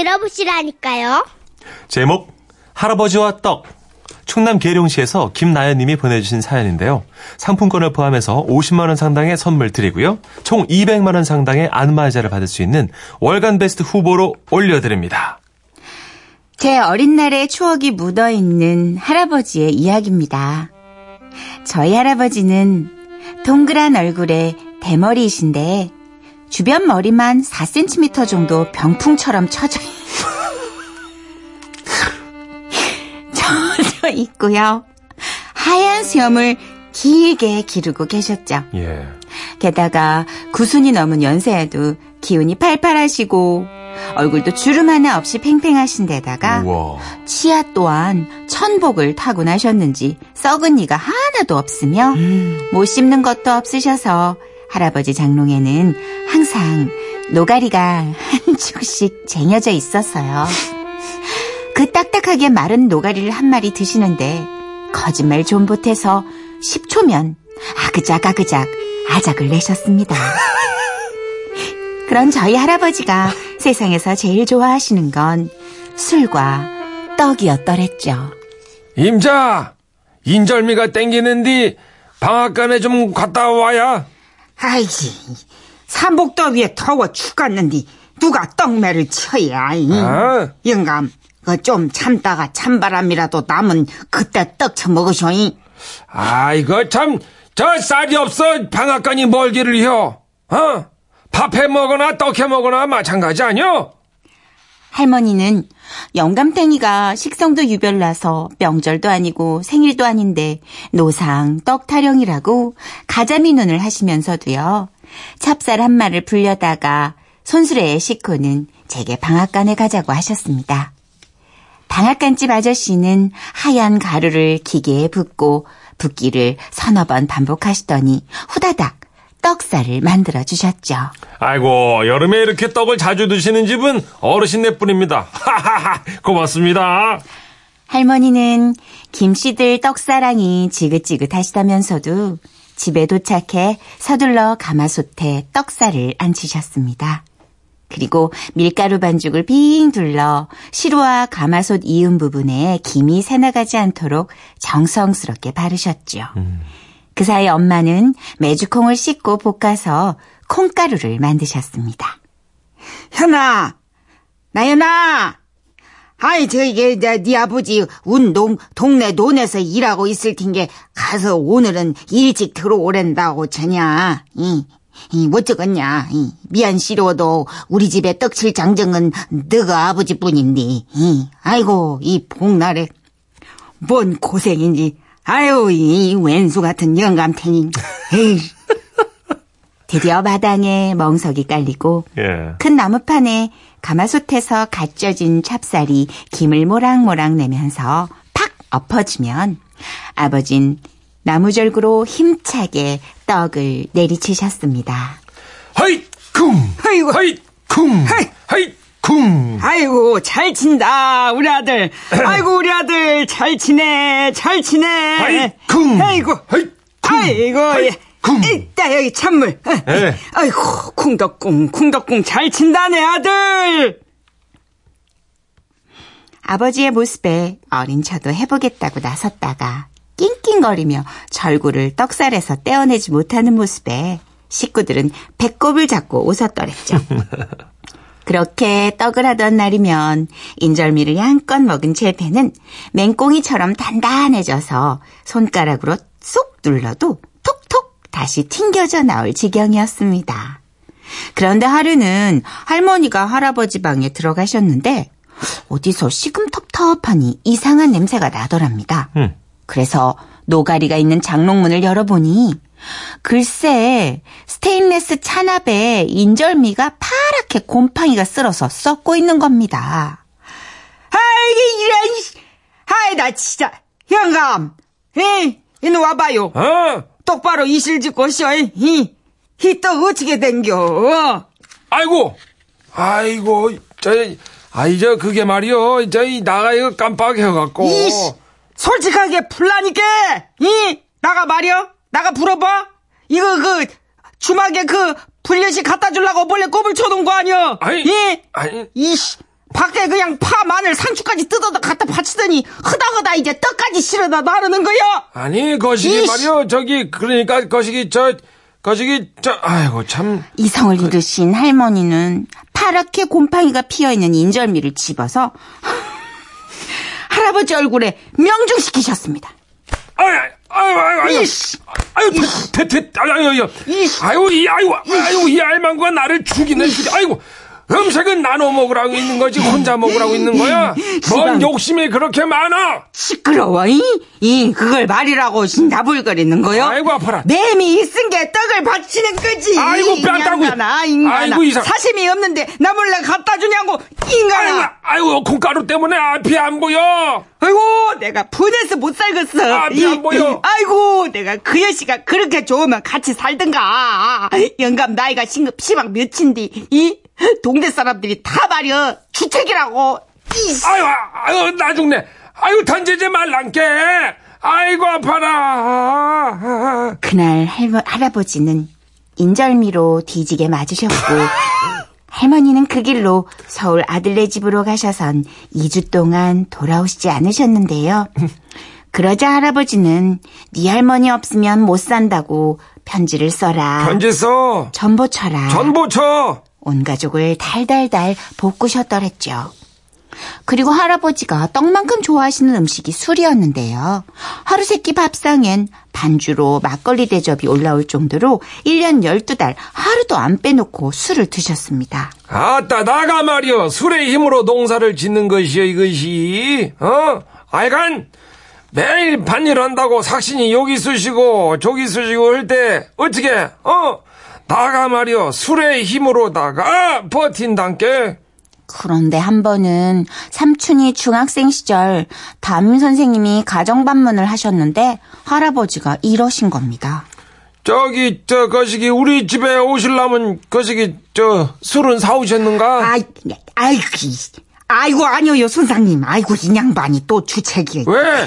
들어보시라니까요. 제목 할아버지와 떡 충남 계룡시에서 김나연님이 보내주신 사연인데요. 상품권을 포함해서 50만 원 상당의 선물 드리고요. 총 200만 원 상당의 안마의자를 받을 수 있는 월간 베스트 후보로 올려드립니다. 제 어린 날의 추억이 묻어 있는 할아버지의 이야기입니다. 저희 할아버지는 동그란 얼굴에 대머리이신데 주변 머리만 4cm 정도 병풍처럼 쳐져 젖어 있고요. 하얀 수염을 길게 기르고 계셨죠. 예. 게다가 구순이 넘은 연세에도 기운이 팔팔하시고 얼굴도 주름 하나 없이 팽팽하신 데다가 우와. 치아 또한 천복을 타고나셨는지 썩은 이가 하나도 없으며 못 씹는 것도 없으셔서 할아버지 장롱에는 항상 노가리가 한 축씩 쟁여져 있었어요. 그 딱딱하게 마른 노가리를 한 마리 드시는데 거짓말 좀 보태서 10초면 아그작 아그작 아작을 내셨습니다. 그런 저희 할아버지가 세상에서 제일 좋아하시는 건 술과 떡이었더랬죠. 임자, 인절미가 땡기는디 방앗간에 좀 갔다 와야. 아이지, 삼복더위에 더워 죽겠는디 누가 떡매를 쳐야. 이. 아. 영감, 그 좀 참다가 찬바람이라도 남은 그때 떡 처먹으쇼이. 아이고 참, 저 쌀이 없어 방앗간이 멀기를 혀. 어? 밥해 먹거나 떡해 먹거나 마찬가지 아니여? 할머니는 영감탱이가 식성도 유별나서 명절도 아니고 생일도 아닌데 노상 떡 타령이라고 가자미 눈을 하시면서도요. 찹쌀 한 마를 불려다가 손수레의 식구는 제게 방앗간에 가자고 하셨습니다. 방앗간집 아저씨는 하얀 가루를 기계에 붓고 붓기를 서너 번 반복하시더니 후다닥 떡살을 만들어 주셨죠. 아이고 여름에 이렇게 떡을 자주 드시는 집은 어르신네 뿐입니다. 하하하 고맙습니다. 할머니는 김씨들 떡사랑이 지긋지긋하시다면서도 집에 도착해 서둘러 가마솥에 떡살을 앉히셨습니다. 그리고 밀가루 반죽을 빙 둘러 시루와 가마솥 이음 부분에 김이 새나가지 않도록 정성스럽게 바르셨죠. 그 사이 엄마는 메주콩을 씻고 볶아서 콩가루를 만드셨습니다. 현아, 나연아. 아이 저기 네, 네 아버지 운동 동네 논에서 일하고 있을 텐게 가서 오늘은 일찍 들어오랜다고 전냐. 이, 이 어쩌겠냐. 이, 미안 싫어도 우리 집에 떡칠 장정은 너가 아버지 뿐인데. 이, 아이고 이 복날에 뭔 고생인지. 아유 이 왼수 같은 영감탱이. 에이. 드디어 마당에 멍석이 깔리고 예. 큰 나무판에 가마솥에서 갓 쪄진 찹쌀이 김을 모락모락 내면서 팍 엎어지면 아버진 나무절구로 힘차게 떡을 내리치셨습니다. 하이 쿵, 아이고. 하이 쿵, 하이. 하이 쿵. 아이고 잘 친다 우리 아들 아이고 우리 아들 잘 치네 잘 치네 하이 쿵, 아이고 하이 쿵, 아이고 하이 예. 쿵. 이따 여기 찬물 어, 예. 아이고 쿵덕쿵 쿵덕쿵 잘 친다 내 아들 아버지의 모습에 어린 저도 해보겠다고 나섰다가 낑낑거리며 절구를 떡살에서 떼어내지 못하는 모습에 식구들은 배꼽을 잡고 웃었더랬죠. 그렇게 떡을 하던 날이면 인절미를 양껏 먹은 제 배는 맹꽁이처럼 단단해져서 손가락으로 쏙 눌러도 톡톡 다시 튕겨져 나올 지경이었습니다. 그런데 하루는 할머니가 할아버지 방에 들어가셨는데 어디서 시금텁텁하니 이상한 냄새가 나더랍니다. 음. 그래서 노가리가 있는 장롱문을 열어보니 글쎄 스테인레스 찬압에 인절미가 파랗게 곰팡이가 쓸어서 썩고 있는 겁니다. 아이고 이런 아이 나 진짜 영감 에이 이놈 와봐요 어? 똑바로 이실 짓고 쉬어 이이떡 어떻게 된겨 아이고, 아이고, 저, 아이, 저, 그게 말이요. 저, 이, 나가 이거 깜빡해갖고. 솔직하게 풀라니까 이 나가 말이야 나가 불어봐? 이거 그 주막에 그 불려시 갖다 주려고 몰래 꼽을 쳐놓은 거 아니야 아이, 이 아니, 이씨 밖에 그냥 파, 마늘, 상추까지 뜯어다 갖다 바치더니 흐다흐다 이제 떡까지 실어다 나르는 거요. 아니 거시기 이씨. 말이요 저기 그러니까 거시기 저 거시기 저 아이고 참. 이성을 잃으신 할머니는 파랗게 곰팡이가 피어있는 인절미를 집어서 할아버지 얼굴에 명중시키셨습니다. 아유 아유 아유 아유 이씨. 아유 퇴퇴 아유 아유 아유 이씨. 아유 이 아유 아유 이 알망구가 나를 죽이는 죽이 아이고 음식은 나눠 먹으라고 있는 거지 혼자 먹으라고 있는 거야 뭔. 욕심이 그렇게 많아 시끄러워, 이? 이, 그걸 말이라고 나불거리는 거요? 아이고, 아파라. 뱀이 있은 게 떡을 바치는 거지. 아이고, 뼈다구. 인간아, 인간아. 아이고, 이상- 사심이 없는데 나 몰래 갖다 주냐고, 아이고 인간아. 아이고 콩가루 때문에 앞이 안 보여 아이고, 내가 분해서 못 살겠어. 앞이 안 보여. 아이고, 내가 그 여씨가 그렇게 좋으면 같이 살든가. 영감 나이가 신급 시방 몇인디, 이? 동네 사람들이 다 말이여. 주책이라고. 이씨. 아유 아유 나 죽네 아유 던지지 말란게 아이고 아파라 그날 할머, 할아버지는 인절미로 뒤지게 맞으셨고 할머니는 그 길로 서울 아들네 집으로 가셔선 2주 동안 돌아오시지 않으셨는데요. 그러자 할아버지는 네 할머니 없으면 못 산다고 편지를 써라. 편지 써 전보 쳐라. 전보 쳐 온 가족을 달달달 볶으셨더랬죠. 그리고 할아버지가 떡만큼 좋아하시는 음식이 술이었는데요. 하루 세끼 밥상엔 반주로 막걸리 대접이 올라올 정도로 1년 12달 하루도 안 빼놓고 술을 드셨습니다. 아따 나가 말이여. 술의 힘으로 농사를 짓는 것이여 이것이. 어? 알간? 매일 반일 한다고 삭신이 여기 쓰시고 저기 쓰시고 할 때 어떻게? 어? 나가 말이여. 술의 힘으로다가. 버틴단께 그런데 한 번은 삼촌이 중학생 시절 담임 선생님이 가정반문을 하셨는데 할아버지가 이러신 겁니다. 저기 저 거시기 우리 집에 오실라면 거시기 저 술은 사오셨는가 아이, 아이고, 이- 아이고, 아니요, 선상님. 아이고, 이 양반이 또 주책이에요. 왜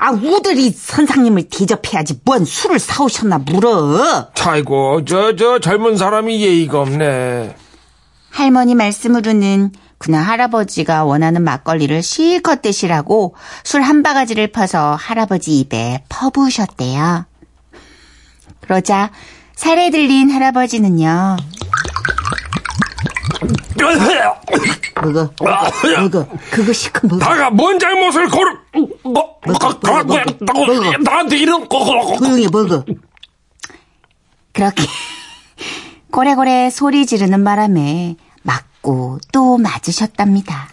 아, 우들이 선상님을 대접해야지. 뭔 술을 사오셨나 물어. 아이고 저 저 젊은 사람이 예의가 없네 할머니 말씀으로는 그날 할아버지가 원하는 막걸리를 실컷 드시라고 술 한 바가지를 퍼서 할아버지 입에 퍼부으셨대요. 그러자 살에 들린 할아버지는요. 먹어, 먹어, 그거 시큼 먹어. 다가 뭔 잘못을 고르 뭐 나한테 이런 거 조용히 먹어. 그렇게 고래고래 소리 지르는 바람에 맞고 또 맞으셨답니다.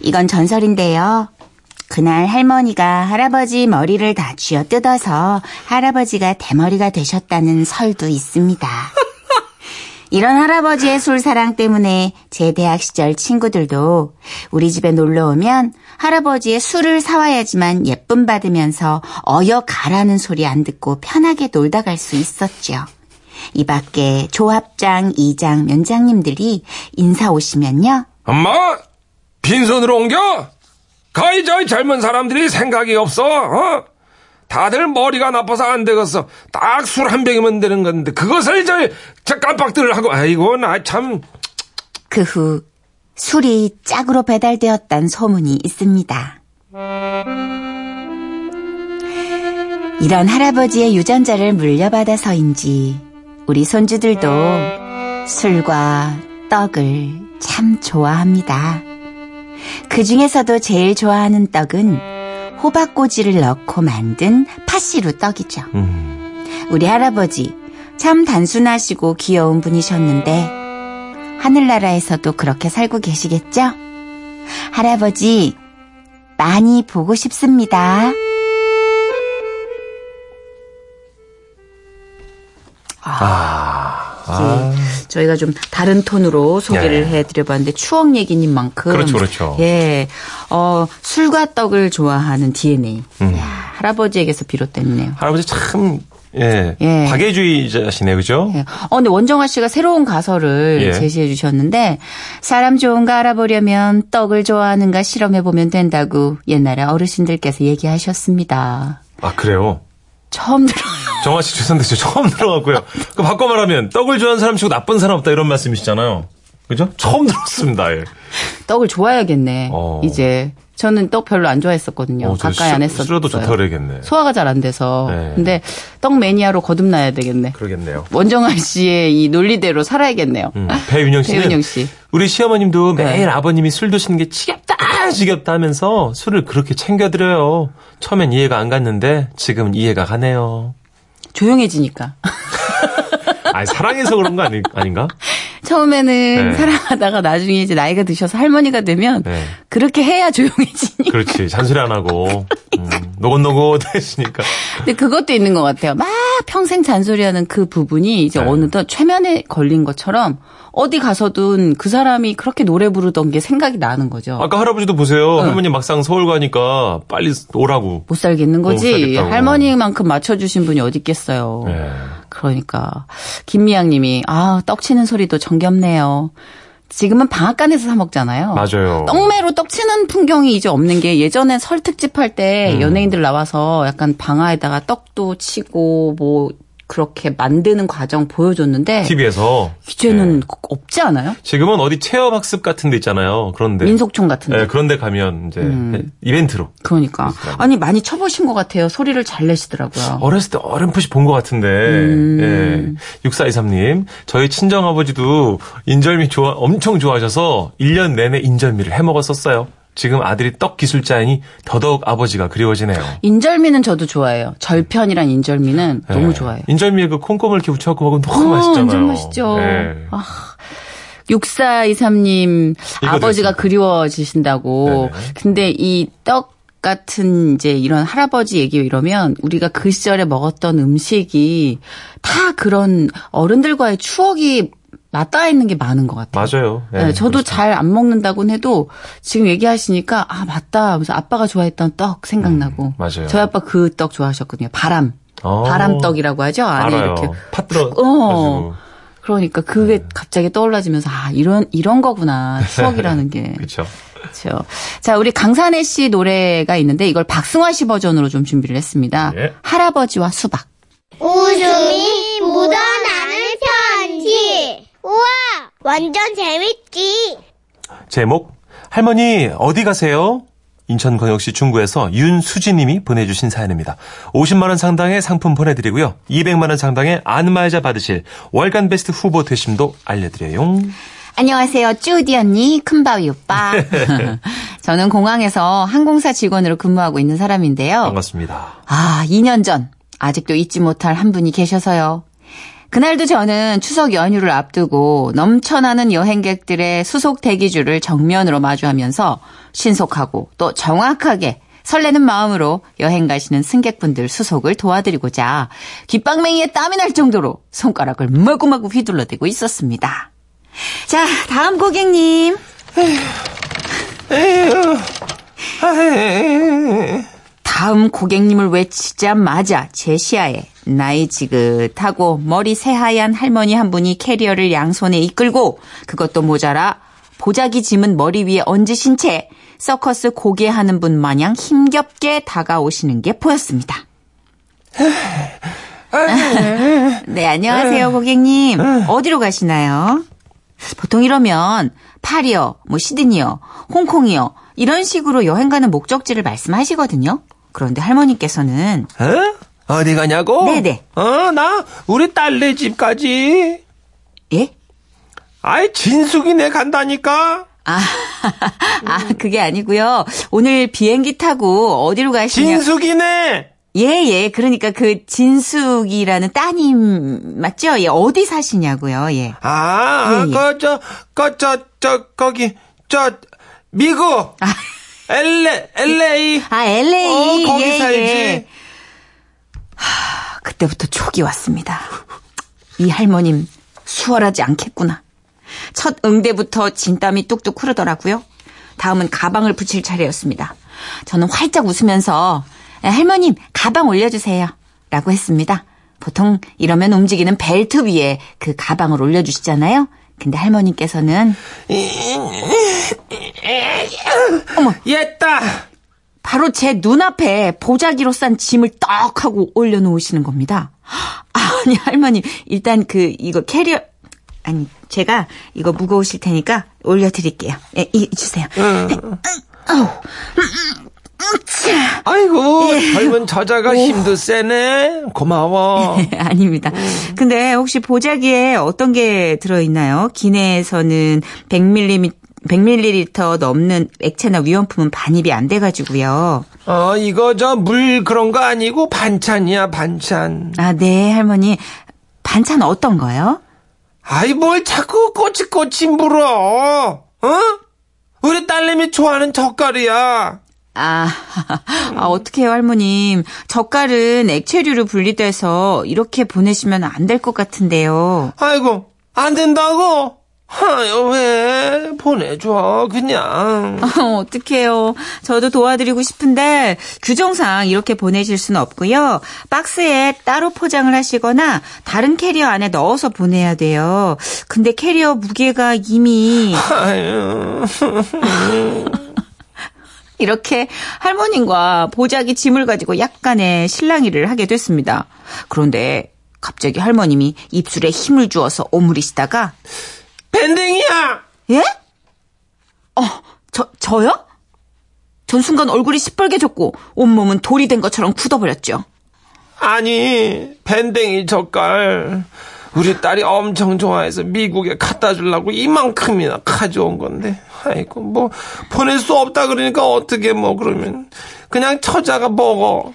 이건 전설인데요. 그날 할머니가 할아버지 머리를 다 쥐어 뜯어서 할아버지가 대머리가 되셨다는 설도 있습니다. 이런 할아버지의 술사랑 때문에 제 대학 시절 친구들도 우리 집에 놀러 오면 할아버지의 술을 사와야지만 예쁨 받으면서 어여 가라는 소리 안 듣고 편하게 놀다 갈 수 있었죠. 이 밖에 조합장, 이장, 면장님들이 인사 오시면요. 엄마 빈손으로 옮겨 거의 저 젊은 사람들이 생각이 없어 어? 다들 머리가 나빠서 안 되겠어 딱 술 한 병이면 되는 건데 그것을 저, 저 깜빡들을 하고 아이고 나 참 그 후 술이 짝으로 배달되었단 소문이 있습니다. 이런 할아버지의 유전자를 물려받아서인지 우리 손주들도 술과 떡을 참 좋아합니다. 그 중에서도 제일 좋아하는 떡은 호박꼬지를 넣고 만든 팥시루 떡이죠. 우리 할아버지 참 단순하시고 귀여운 분이셨는데 하늘나라에서도 그렇게 살고 계시겠죠? 할아버지 많이 보고 싶습니다. 이제 저희가 좀 다른 톤으로 소개를 네. 해드려봤는데 추억 얘기인 만큼 그렇죠, 그렇죠. 예, 어 술과 떡을 좋아하는 DNA 야, 할아버지에게서 비롯됐네요. 할아버지 참, 예. 예. 박애주의자시네, 그죠? 예. 어, 근데 원정아 씨가 새로운 가설을 예. 제시해 주셨는데, 사람 좋은 거 알아보려면 떡을 좋아하는가 실험해 보면 된다고 옛날에 어르신들께서 얘기하셨습니다. 아, 그래요? 처음 들어요. 정아 씨 죄송한데 저 처음 들어갔고요. 그 바꿔 말하면 떡을 좋아하는 사람 치고 나쁜 사람 없다 이런 말씀이시잖아요. 그죠? 처음 들었습니다. 예. 떡을 좋아야겠네. 어. 이제 저는 떡 별로 안 좋아했었거든요. 어, 저 가까이 시- 안 했었어요. 싫어도 좋다 그래야겠네. 소화가 잘 안 돼서. 네. 근데 떡 매니아로 거듭나야 되겠네. 그러겠네요. 원정아 씨의 이 논리대로 살아야겠네요. 음, 배윤영 씨는 배윤영 씨. 우리 시어머님도 네. 매일 아버님이 술 드시는 게 지겹다 지겹다 하면서 술을 그렇게 챙겨드려요. 처음엔 이해가 안 갔는데 지금은 이해가 가네요. 조용해지니까. 아니 사랑해서 그런 거 아니, 아닌가? 처음에는 네. 사랑 하다가 나중에 이제 나이가 드셔서 할머니가 되면 네. 그렇게 해야 조용해지니까. 그렇지 잔소리 안 하고 음, 노곤노곤해지니까 근데 그것도 있는 것 같아요. 막 평생 잔소리하는 그 부분이 이제 네. 어느덧 최면에 걸린 것처럼 어디 가서든 그 사람이 그렇게 노래 부르던 게 생각이 나는 거죠. 아까 할아버지도 보세요. 할머니 막상 서울 가니까 빨리 오라고. 못 살겠는 못 거지. 살겠다고. 할머니만큼 맞춰주신 분이 어디 있겠어요. 네. 그러니까 김미양 님이 아 떡치는 소리도 정겹네요. 지금은 방앗간에서 사 먹잖아요. 맞아요. 떡매로 떡치는 풍경이 이제 없는 게 예전엔 설 특집 할때 음. 연예인들 나와서 약간 방아에다가 떡도 치고 뭐 그렇게 만드는 과정 보여줬는데 TV에서 이제는 없지 않아요? 지금은 어디 체험 학습 같은 데 있잖아요. 그런데 민속촌 같은 데. 네, 그런데 가면 이제 음. 이벤트로 그러니까 아니 많이 쳐 보신 것 같아요. 소리를 잘 내시더라고요. 어렸을 때 어렴풋이 본 것 같은데. 음. 예. 6423님, 저희 친정 아버지도 인절미 좋아, 엄청 좋아하셔서 1년 내내 인절미를 해 먹었었어요. 지금 아들이 떡 기술자이니 더더욱 아버지가 그리워지네요. 인절미는 저도 좋아해요. 절편이랑 인절미는 예. 너무 좋아해요. 인절미에 그 콩고물 이렇게 붙여갖고 먹으면 너무 어, 맛있잖아요. 완전 맛있죠. 예. 아, 6423님 이거 아버지가 됐습니다. 그리워지신다고. 네네. 근데 이 떡 같은 이제 이런 할아버지 얘기 이러면 우리가 그 시절에 먹었던 음식이 다 그런 어른들과의 추억이 맞닿아 있는 게 많은 것 같아요. 맞아요. 예, 네, 저도. 잘 안 먹는다고는 해도 지금 얘기하시니까 아 맞다. 그래서 아빠가 좋아했던 떡 생각나고. 음, 맞아요. 저희 아빠 그 떡 좋아하셨거든요. 바람. 어. 바람떡이라고 하죠. 안에 알아요. 이렇게 팥 들어. 어. 그러니까 그게 네. 갑자기 떠올라지면서 아 이런 이런 거구나 추억이라는 게 그렇죠. 그렇죠. 자 우리 강산혜 씨 노래가 있는데 이걸 박승화 씨 버전으로 좀 준비를 했습니다. 예. 할아버지와 수박. 웃음이 묻어나는 편지. 우와, 완전 재밌지. 제목 할머니 어디 가세요? 인천광역시 중구에서 윤수지님이 보내주신 사연입니다. 50만 원 상당의 상품 보내드리고요. 200만 원 상당의 안마의자 받으실 월간 베스트 후보 되심도 알려드려요. 안녕하세요. 쭈디 언니, 큰바위 오빠. 저는 공항에서 항공사 직원으로 근무하고 있는 사람인데요. 반갑습니다. 아, 2년 전 아직도 잊지 못할 한 분이 계셔서요. 그날도 저는 추석 연휴를 앞두고 넘쳐나는 여행객들의 수속 대기줄을 정면으로 마주하면서 신속하고 또 정확하게 설레는 마음으로 여행 가시는 승객분들 수속을 도와드리고자 귓방맹이에 땀이 날 정도로 손가락을 마구마구 휘둘러대고 있었습니다. 자, 다음 고객님. 다음 고객님을 외치자마자 제 시야에 나이 지긋하고 머리 새하얀 할머니 한 분이 캐리어를 양손에 이끌고 그것도 모자라 보자기 짐은 머리 위에 얹으신 채 서커스 고개하는 분 마냥 힘겹게 다가오시는 게 보였습니다. 네, 안녕하세요, 고객님. 어디로 가시나요? 보통 이러면 파리요, 뭐 시드니요, 홍콩이요 이런 식으로 여행 가는 목적지를 말씀하시거든요. 그런데 할머니께서는 어? 어디 가냐고? 네네. 어, 나 우리 딸네 집까지. 예? 아이, 진숙이네 간다니까? 아, 아 그게 아니고요. 오늘 비행기 타고 어디로 가시냐? 진숙이네! 예, 예. 그러니까 그 진숙이라는 따님 맞죠? 예, 어디 사시냐고요. 예. 아, 예, 예. 그, 저, 그, 저, 저, 거기, 저, 미국! LA, LA! 아, LA. 어, 거기 예, 살지. 예. 그때부터 촉이 왔습니다. 이 할머님 수월하지 않겠구나. 첫 응대부터 진땀이 뚝뚝 흐르더라고요. 다음은 가방을 붙일 차례였습니다. 저는 활짝 웃으면서 "에, 할머님 가방 올려주세요. 라고 했습니다. 보통 이러면 움직이는 벨트 위에 그 가방을 올려주시잖아요. 근데 할머님께서는 옛다! 바로 제 눈앞에 보자기로 싼 짐을 떡 하고 올려놓으시는 겁니다. 아니 할머니 일단 그 이거 캐리어 아니, 제가 이거 무거우실 테니까 올려드릴게요. 예, 이, 주세요. 아이고 젊은 저자가 힘도 세네. 고마워. 아닙니다. 근데 혹시 보자기에 어떤 게 들어있나요? 기내에서는 100ml, 100ml 넘는 액체나 위험품은 반입이 안 돼가지고요. 어 이거 저 물 그런 거 아니고 반찬이야 반찬. 아, 네, 할머니. 반찬 어떤 거요? 아이 뭘 자꾸 꼬치꼬치 물어. 어? 우리 딸내미 좋아하는 젓갈이야. 아, 아, 어떡해요, 할머님. 젓갈은 액체류로 분리돼서 이렇게 보내시면 안 될 것 같은데요. 아이고 안 된다고? 아유 왜 보내줘 그냥. 어, 어떡해요. 저도 도와드리고 싶은데 규정상 이렇게 보내실 수는 없고요. 박스에 따로 포장을 하시거나 다른 캐리어 안에 넣어서 보내야 돼요. 근데 캐리어 무게가 이미 아유. 이렇게 할머님과 보자기 짐을 가지고 약간의 실랑이를 하게 됐습니다. 그런데 갑자기 할머님이 입술에 힘을 주어서 오므리시다가 밴댕이야. 예? 어, 저, 저요? 전 순간 얼굴이 시뻘개졌고 온몸은 돌이 된 것처럼 굳어버렸죠. 아니 밴댕이 젓갈 우리 딸이 엄청 좋아해서 미국에 갖다 주려고 이만큼이나 가져온 건데 아이고 뭐 보낼 수 없다 그러니까 어떻게 뭐 그러면 그냥 처자가 먹어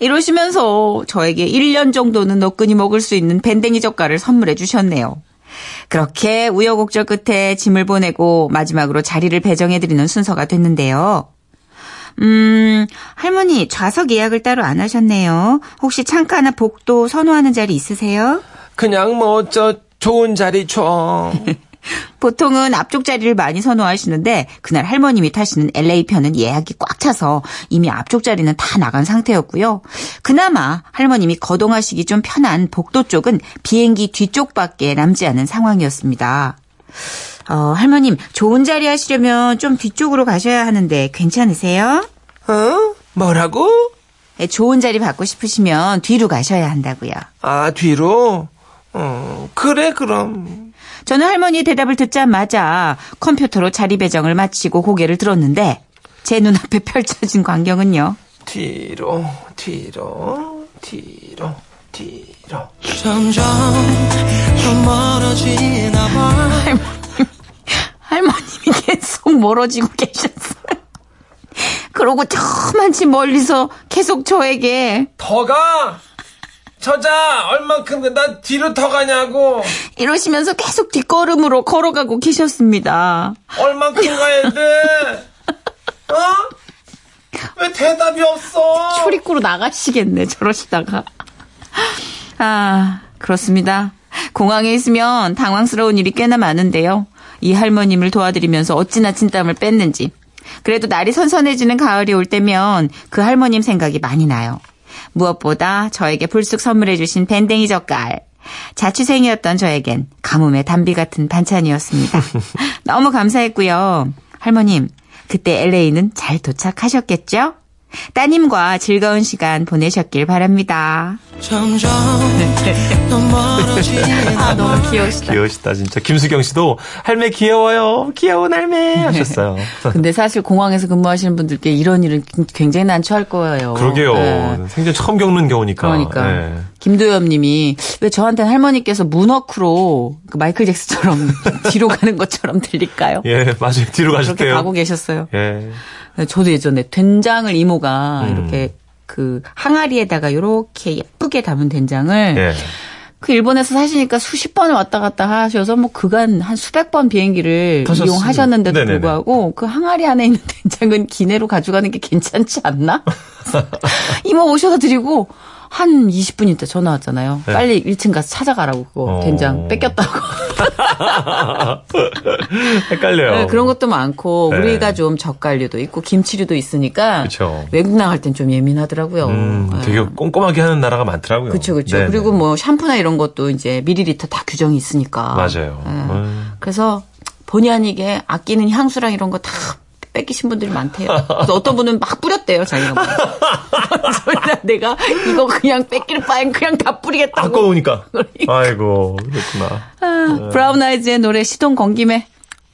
이러시면서 저에게 1년 정도는 너끈히 먹을 수 있는 밴댕이 젓갈을 선물해 주셨네요. 그렇게 우여곡절 끝에 짐을 보내고 마지막으로 자리를 배정해드리는 순서가 됐는데요. 음, 할머니 좌석 예약을 따로 안 하셨네요. 혹시 창가나 복도 선호하는 자리 있으세요? 그냥 뭐 저 좋은 자리 줘 보통은 앞쪽 자리를 많이 선호하시는데 그날 할머님이 타시는 LA 편은 예약이 꽉 차서 이미 앞쪽 자리는 다 나간 상태였고요. 그나마 할머님이 거동하시기 좀 편한 복도 쪽은 비행기 뒤쪽밖에 남지 않은 상황이었습니다. 어, 할머님 좋은 자리 하시려면 좀 뒤쪽으로 가셔야 하는데 괜찮으세요? 어 뭐라고 네, 좋은 자리 받고 싶으시면 뒤로 가셔야 한다고요. 아 뒤로 어 그래 그럼 저는 할머니의 대답을 듣자마자 컴퓨터로 자리 배정을 마치고 고개를 들었는데 제 눈앞에 펼쳐진 광경은요. 뒤로 뒤로 뒤로 뒤로 점점 더 멀어지나 봐 할머님이 계속 멀어지고 계셨어요. 그러고 저만치 멀리서 계속 저에게 더 가 처자 얼만큼 나 뒤로 더 가냐고 이러시면서 계속 뒷걸음으로 걸어가고 계셨습니다. 얼만큼 가야 돼? 어? 왜 대답이 없어? 초리꾸로 나가시겠네, 저러시다가. 아, 그렇습니다. 공항에 있으면 당황스러운 일이 꽤나 많은데요. 이 할머님을 도와드리면서 어찌나 진땀을 뺐는지. 그래도 날이 선선해지는 가을이 올 때면 그 할머님 생각이 많이 나요. 무엇보다 저에게 불쑥 선물해주신 밴댕이 젓갈. 자취생이었던 저에겐 가뭄의 단비 같은 반찬이었습니다. 너무 감사했고요. 할머님, 그때 LA는 잘 도착하셨겠죠? 따님과 즐거운 시간 보내셨길 바랍니다. 멀어지나 봐 귀여우시다. 귀여우시다, 진짜. 김수경 씨도 할매 귀여워요. 귀여운 할매 하셨어요. 근데 사실 공항에서 근무하시는 분들께 이런 일은 굉장히 난처할 거예요. 그러게요. 네. 생전 처음 겪는 경우니까. 그러니까 네. 김도엽 님이 왜 저한테는 할머니께서 문워크로 그 마이클 잭슨처럼 뒤로 가는 것처럼 들릴까요? 예, 맞아요. 뒤로 그렇게 가실게요. 가고 계셨어요. 예. 저도 예전에 된장을 이모가 음. 이렇게 그 항아리에다가 이렇게 예쁘게 담은 된장을 예. 그 일본에서 사시니까 수십 번을 왔다 갔다 하셔서 뭐 그간 한 수백 번 비행기를 타셨어요. 이용하셨는데도 네네네. 불구하고 그 항아리 안에 있는 된장은 기내로 가져가는 게 괜찮지 않나? 이모 오셔서 드리고 한 20분 있다 전화 왔잖아요. 네. 빨리 1층 가서 찾아가라고 그거 어. 된장 뺏겼다고. 헷갈려요. 네, 그런 것도 많고 네. 우리가 좀 젓갈류도 있고 김치류도 있으니까 그쵸. 외국 나갈 땐 좀 예민하더라고요. 음, 네. 되게 꼼꼼하게 하는 나라가 많더라고요. 그렇죠, 그렇죠. 그리고 뭐 샴푸나 이런 것도 이제 미리리터 다 규정이 있으니까. 맞아요. 예. 음. 그래서 본의 아니게 아끼는 향수랑 이런 거 다 뺏기신 분들이 많대요. 그래서 어떤 분은 막 뿌렸대요, 자기가. 막. 그래서 내가 이거 그냥 뺏길 바엔 그냥 다 뿌리겠다고. 아까우니까. 아이고, 그렇구나. 아, 브라운 아이즈의 노래 시동 건 김에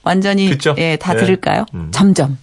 완전히 그쵸? 예, 다 네. 들을까요? 음. 점점.